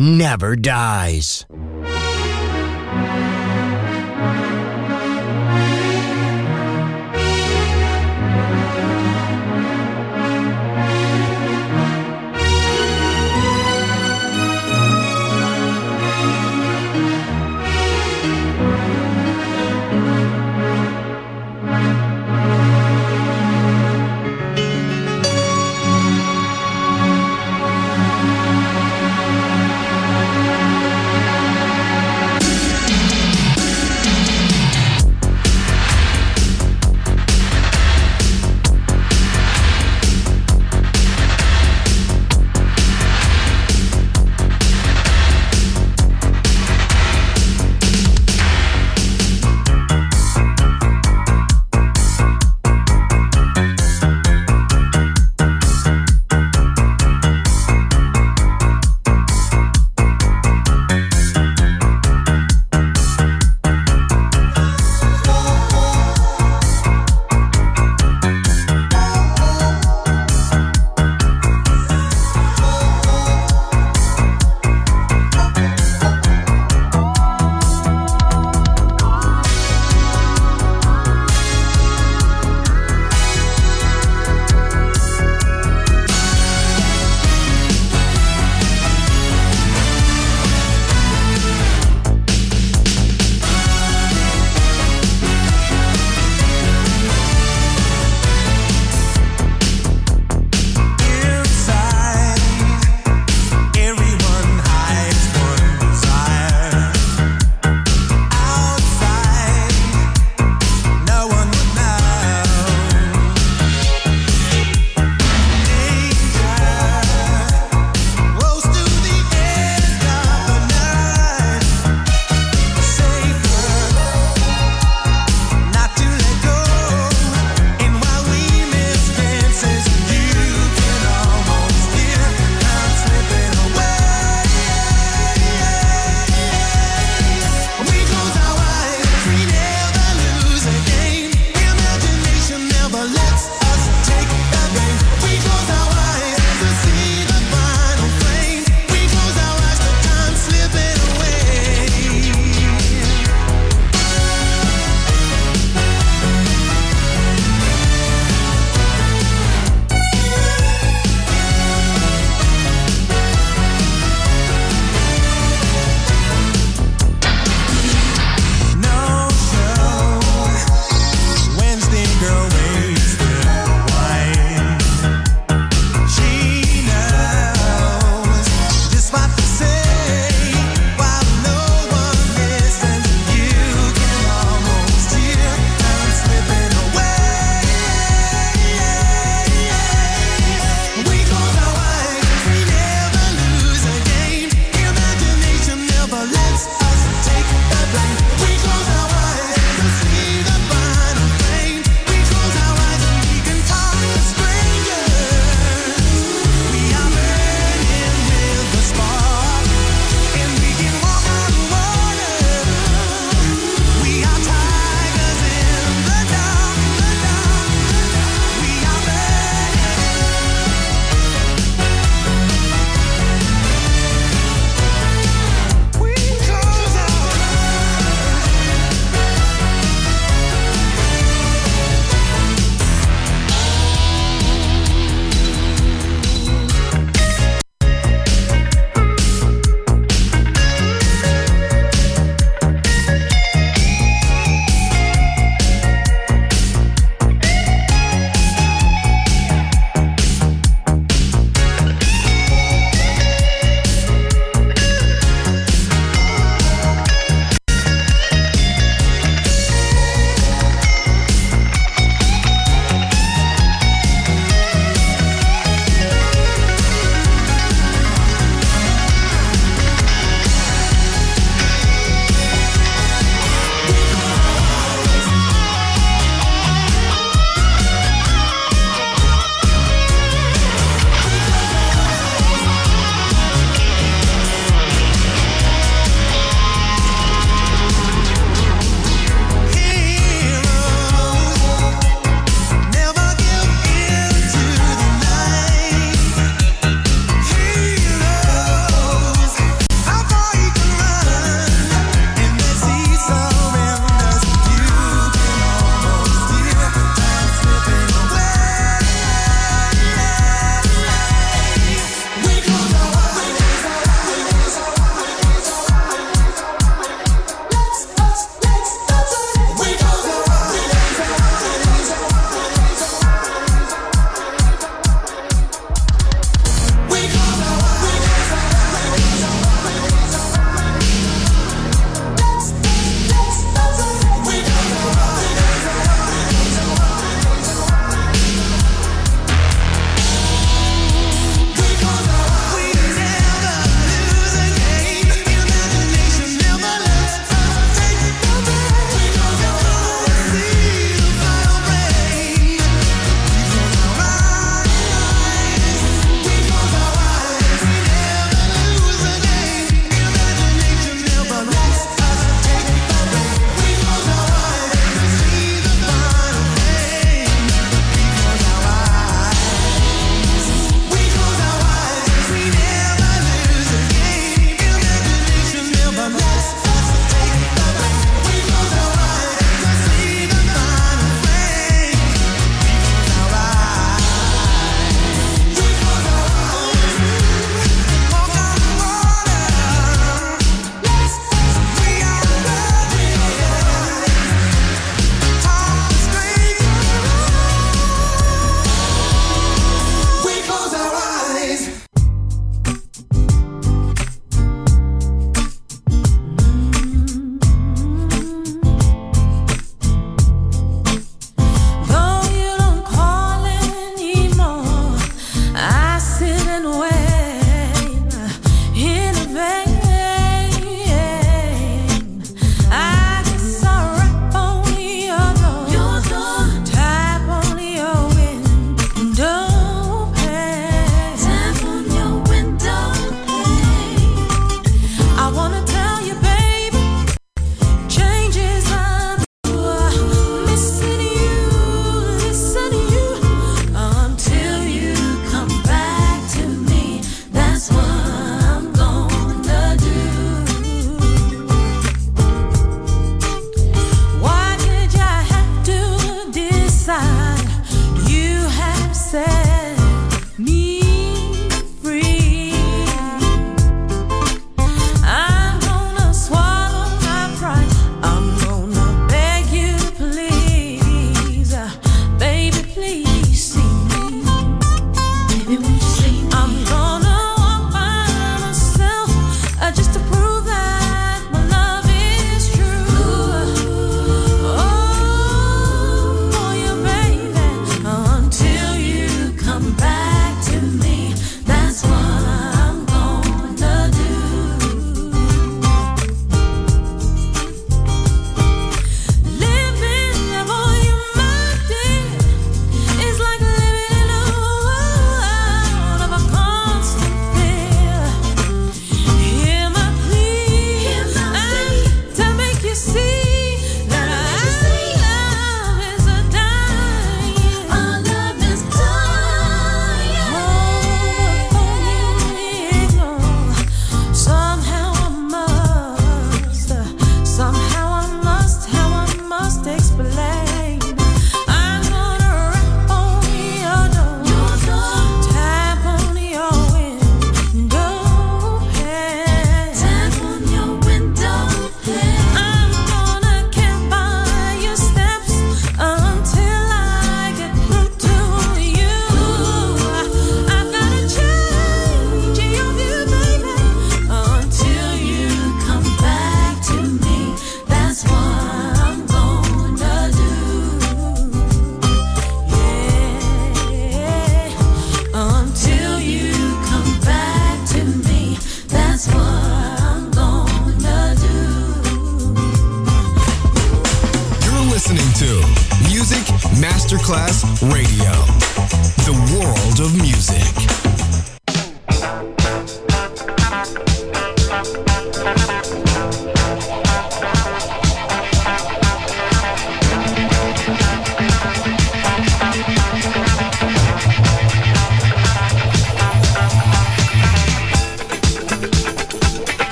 Never dies.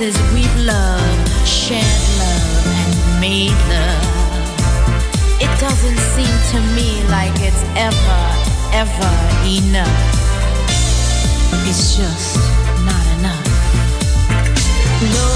as we've loved, shared love, and made love, it doesn't seem to me like it's ever, ever enough. It's just not enough. No.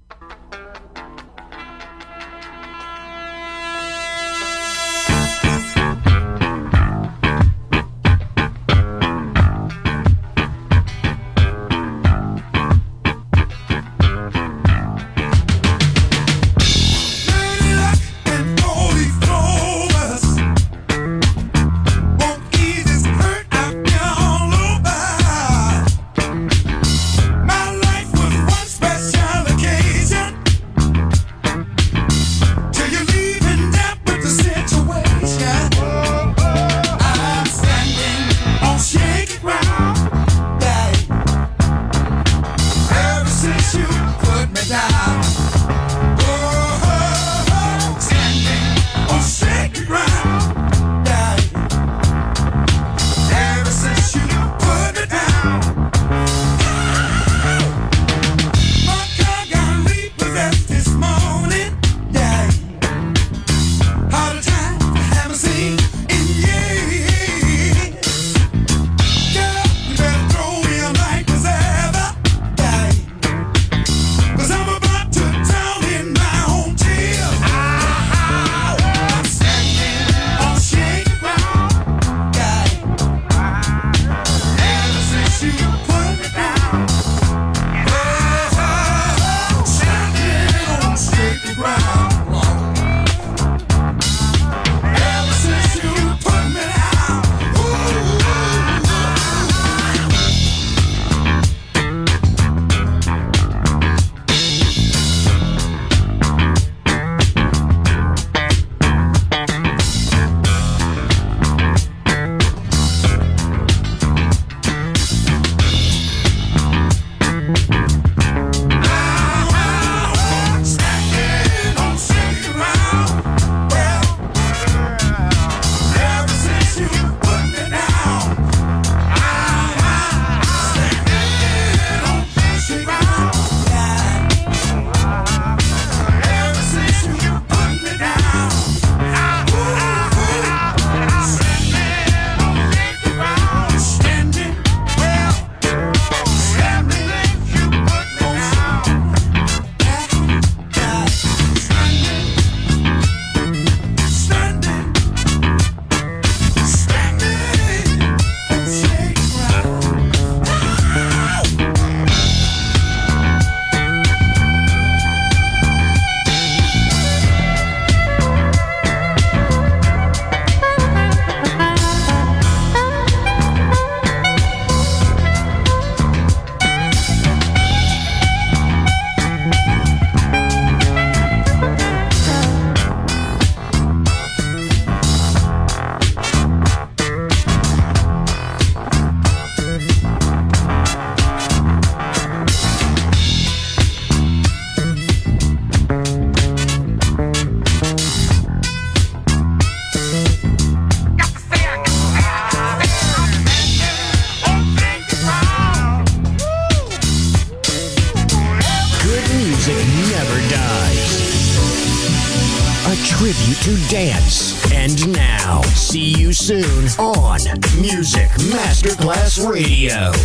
Radio.